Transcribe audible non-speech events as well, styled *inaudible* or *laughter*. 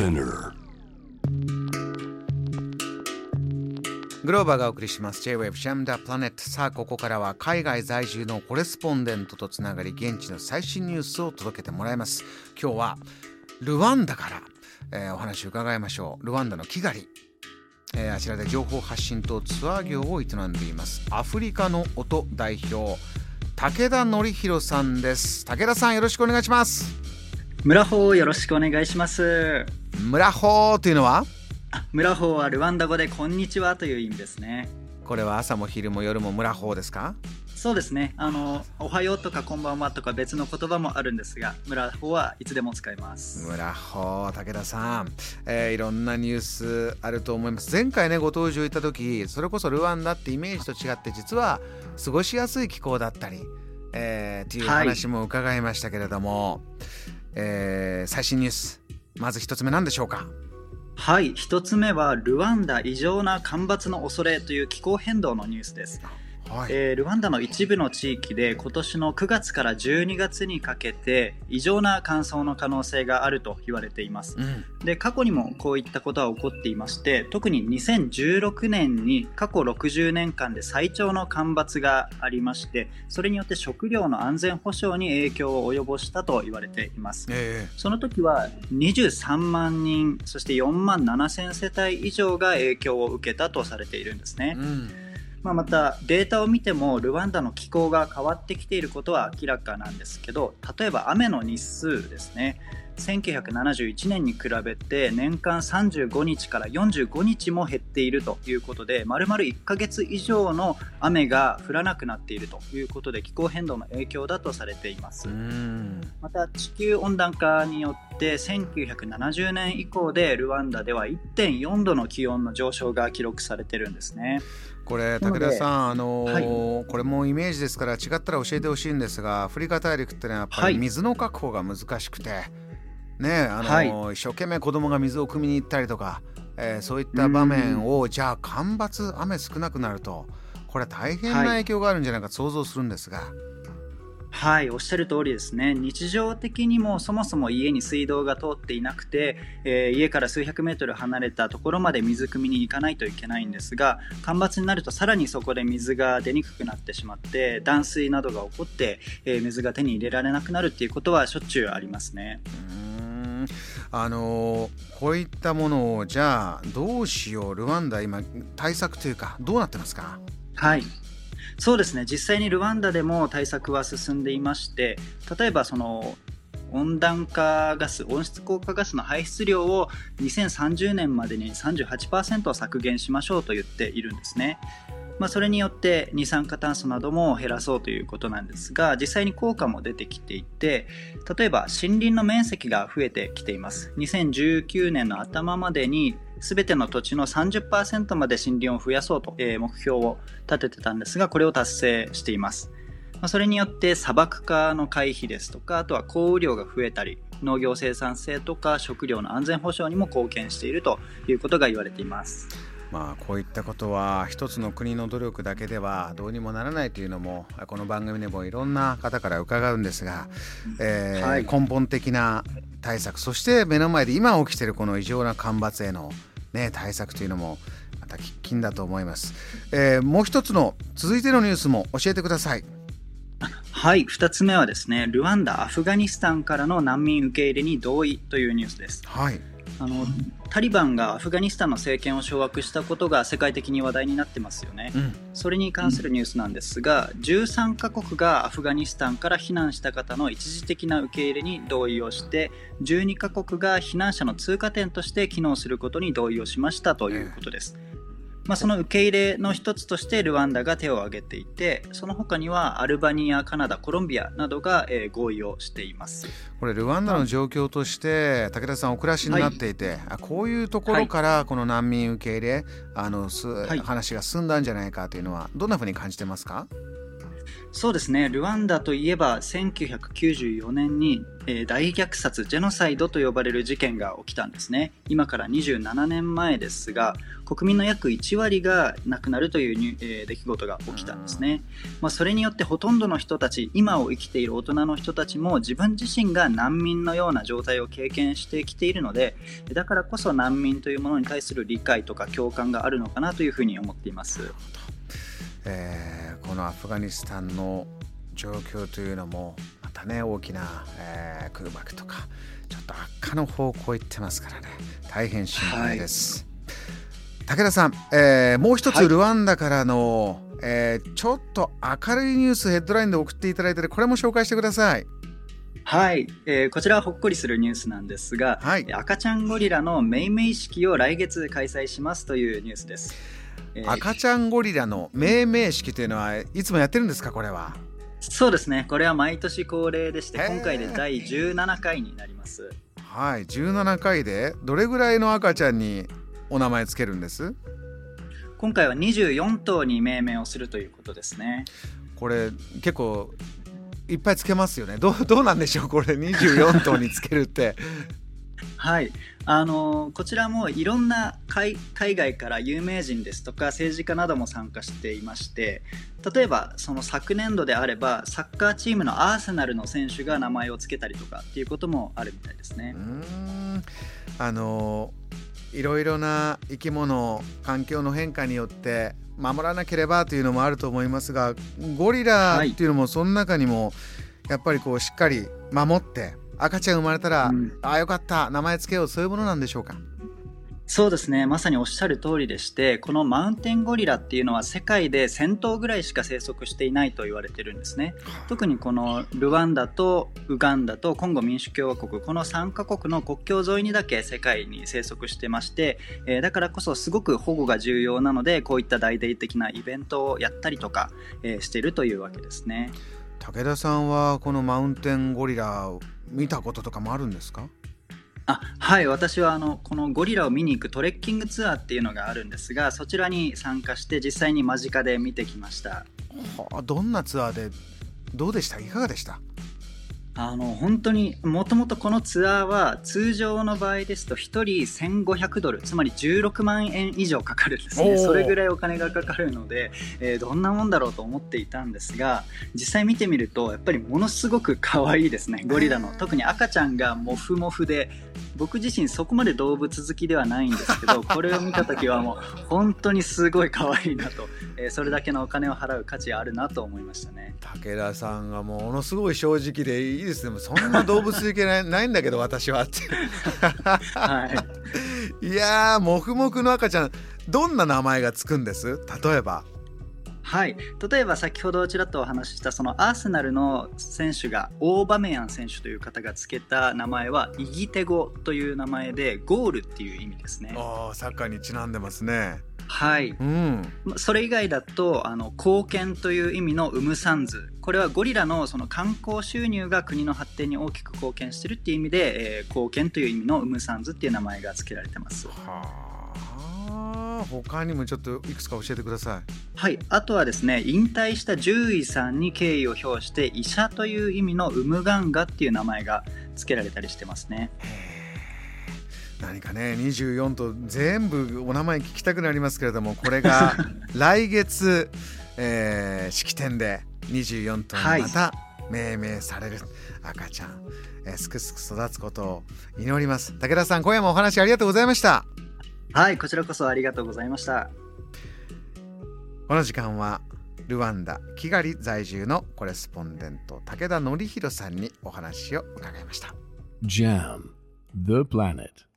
Spinner. グローバーがお送りします。J-Wave シャムダプラネットさあここからは海外在住のコレスポンデントとつながり現地の最新ニュースを届けてもらいます。今日はルワンダから、えー、お話を伺いましょう。ルワンダのキガリ、えー、あちらで情報発信とツアー業を営んでいます。アフリカの音代表武田則弘さんです。武田さんよろしくお願いします。村穂よろしくお願いします。村穂というのは？村法はルワンダ語でこんにちはという意味ですね。これは朝も昼も夜も村法ですか？そうですね。あのおはようとかこんばんはとか別の言葉もあるんですが村法はいつでも使います。村法武田さん、えー、いろんなニュースあると思います。前回ねご登場いた時それこそルワンダってイメージと違って実は過ごしやすい気候だったりえー、っていう話も伺いましたけれども、はい、えー、最新ニュースまず一つ目何でしょうか？はい1つ目はルワンダ異常な干ばつの恐れという気候変動のニュースです。はい、えー、ルワンダの一部の地域で今年の9月から12月にかけて異常な乾燥の可能性があると言われています、うん、で過去にもこういったことは起こっていまして特に2016年に過去60年間で最長の干ばつがありましてそれによって食料の安全保障に影響を及ぼしたと言われています、えー、その時は23万人そして4万7000世帯以上が影響を受けたとされているんですね、うんまあ、またデータを見てもルワンダの気候が変わってきていることは明らかなんですけど例えば雨の日数ですね。1971年に比べて年間35日から45日も減っているということで丸々1ヶ月以上の雨が降らなくなっているということで気候変動の影響だとされています。また地球温暖化によって1970年以降でルワンダでは1.4度の気温の上昇が記録されてるんですね。これ武田さん、あのーはい、これもイメージですから違ったら教えてほしいんですがアフリカ大陸ってのはやっぱり水の確保が難しくて、はいねあの、はい、一生懸命子供が水を汲みに行ったりとか、えー、そういった場面をじゃあ干ばつ雨少なくなるとこれは大変な影響があるんじゃないかと想像するんですが。はい、おっしゃる通りですね。日常的にもそもそも家に水道が通っていなくて、えー、家から数百メートル離れたところまで水汲みに行かないといけないんですが、干ばつになるとさらにそこで水が出にくくなってしまって、断水などが起こって、えー、水が手に入れられなくなるっていうことはしょっちゅうありますね。あのこういったものをじゃあどうしようルワンダ今対策というかどうなってますか？はい。そうですね。実際にルワンダでも対策は進んでいまして例えばその温暖化ガス温室効果ガスの排出量を2030年までに38%削減しましょうと言っているんですね。まあ、それによって二酸化炭素なども減らそうということなんですが実際に効果も出てきていて例えば森林の面積が増えてきています2019年の頭までに全ての土地の30%まで森林を増やそうと、え目標を立ててたんですがこれを達成していますまそれによって砂漠化の回避ですとかあとは降雨量が増えたり農業生産性とか食料の安全保障にも貢献しているということが言われています。まあこういったことは一つの国の努力だけではどうにもならないというのもこの番組でもいろんな方から伺うんですが、えーはい、根本的な対策そして目の前で今起きているこの異常な干ばつへの、ね、対策というのもまた喫緊だと思います、えー、もう一つの続いてのニュースも教えてください。はい。2つ目はですねルワンダアフガニスタンからの難民受け入れに同意というニュースです。はいあのタリバンがアフガニスタンの政権を掌握したことが世界的に話題になってますよね、うん、それに関するニュースなんですが、うん、13カ国がアフガニスタンから避難した方の一時的な受け入れに同意をして12カ国が避難者の通過点として機能することに同意をしましたということです。えーまあ、その受け入れの一つとしてルワンダが手を挙げていてその他にはアルバニア、カナダ、コロンビアなどが、えー、合意をしています。これルワンダの状況として武田さんお暮らしになっていて、はい、こういうところからこの難民受け入れ、あのす、はい、話が進んだんじゃないかというのはどんなふうに感じてますか？そうですね、ルワンダといえば1994年に、えー、大虐殺、ジェノサイドと呼ばれる事件が起きたんですね。今から27年前ですが、国民の約1割が亡くなるという、えー、出来事が起きたんですね。まあ、それによってほとんどの人たち、今を生きている大人の人たちも自分自身が難民のような状態を経験してきているので、だからこそ難民というものに対する理解とか共感があるのかなというふうに思っています。えー、このアフガニスタンの状況というのもまたね大きな、えー、空爆とかちょっと悪化の方向行ってますからね。大変心配です、はい、武田さん、えー、もう一つルワンダからの、はい、えー、ちょっと明るいニュースヘッドラインで送っていただいてこれも紹介してください。はい、えー、こちらはほっこりするニュースなんですが、はい、赤ちゃんゴリラの命名式を来月開催しますというニュースです。えー、赤ちゃんゴリラの命名式というのはいつもやってるんですかこれは？そうですね。これは毎年恒例でして今回で第17回になります。はい。17回でどれぐらいの赤ちゃんにお名前つけるんです？今回は24頭に命名をするということですね。これ結構いっぱいつけますよね。どうどうなんでしょうこれ。24頭につけるってはいあのこちらもいろんな海外から有名人ですとか政治家なども参加していまして例えばその昨年度であればサッカーチームのアーセナルの選手が名前を付けたりとかっていうこともあるみたいですね。うんあのいろいろな生き物環境の変化によって守らなければというのもあると思いますがゴリラっていうのもその中にもやっぱりこうしっかり守って赤ちゃん生まれたら、うん、ああよかった名前つけようそういうものなんでしょうか？そうですね。まさにおっしゃる通りでしてこのマウンテンゴリラっていうのは世界で1000頭ぐらいしか生息していないと言われてるんですね。特にこのルワンダとウガンダとコンゴ民主共和国この3カ国の国境沿いにだけ世界に生息してまして、えー、だからこそすごく保護が重要なのでこういった大々的なイベントをやったりとか、えー、しているというわけですね。武田さんはこのマウンテンゴリラ見たこととかもあるんですか？あはい私はあのこのゴリラを見に行くトレッキングツアーっていうのがあるんですがそちらに参加して実際に間近で見てきました。はあどんなツアーでどうでした？いかがでした？あの本当にもともとこのツアーは通常の場合ですと1人1500ドルつまり16万円以上かかるんですね。それぐらいお金がかかるので、えー、どんなもんだろうと思っていたんですが実際見てみるとやっぱりものすごく可愛いですねゴリラの。特に赤ちゃんがモフモフで僕自身そこまで動物好きではないんですけど *laughs* これを見た時はもう本当にすごい可愛いなと、えー、それだけのお金を払う価値あるなと思いましたね。武田さんがものすごい正直でいいですね。そんな動物好きない *laughs* ないんだけど私はって。はい、いやーもふもふの赤ちゃんどんな名前がつくんです？例えば。はい、例えば先ほどちらっとお話ししたそのアーセナルの選手がオーバメヤン選手という方が付けた名前はイギテゴという名前でゴールっていう意味ですね。あサッカーにちなんでますね。はい、うん、それ以外だとあの貢献という意味のウムサンズ。これはゴリラのその観光収入が国の発展に大きく貢献してるっていう意味で、えー、貢献という意味のウムサンズっていう名前が付けられてます。はあ。他にもちょっといくつか教えてください。はい。あとはですね引退した獣医さんに敬意を表して医者という意味のウムガンガっていう名前が付けられたりしてますね何かね24と全部お名前聞きたくなりますけれどもこれが *laughs* 来月、えー、式典で24頭にまた命名される赤ちゃん、はい、えー、すくすく育つことを祈ります。武田さん今夜もお話ありがとうございました。はいこちらこそありがとうございました。この時間はルワンダ・キガリ在住のコレスポンデント武田典弘さんにお話を伺いました。JAM The Planet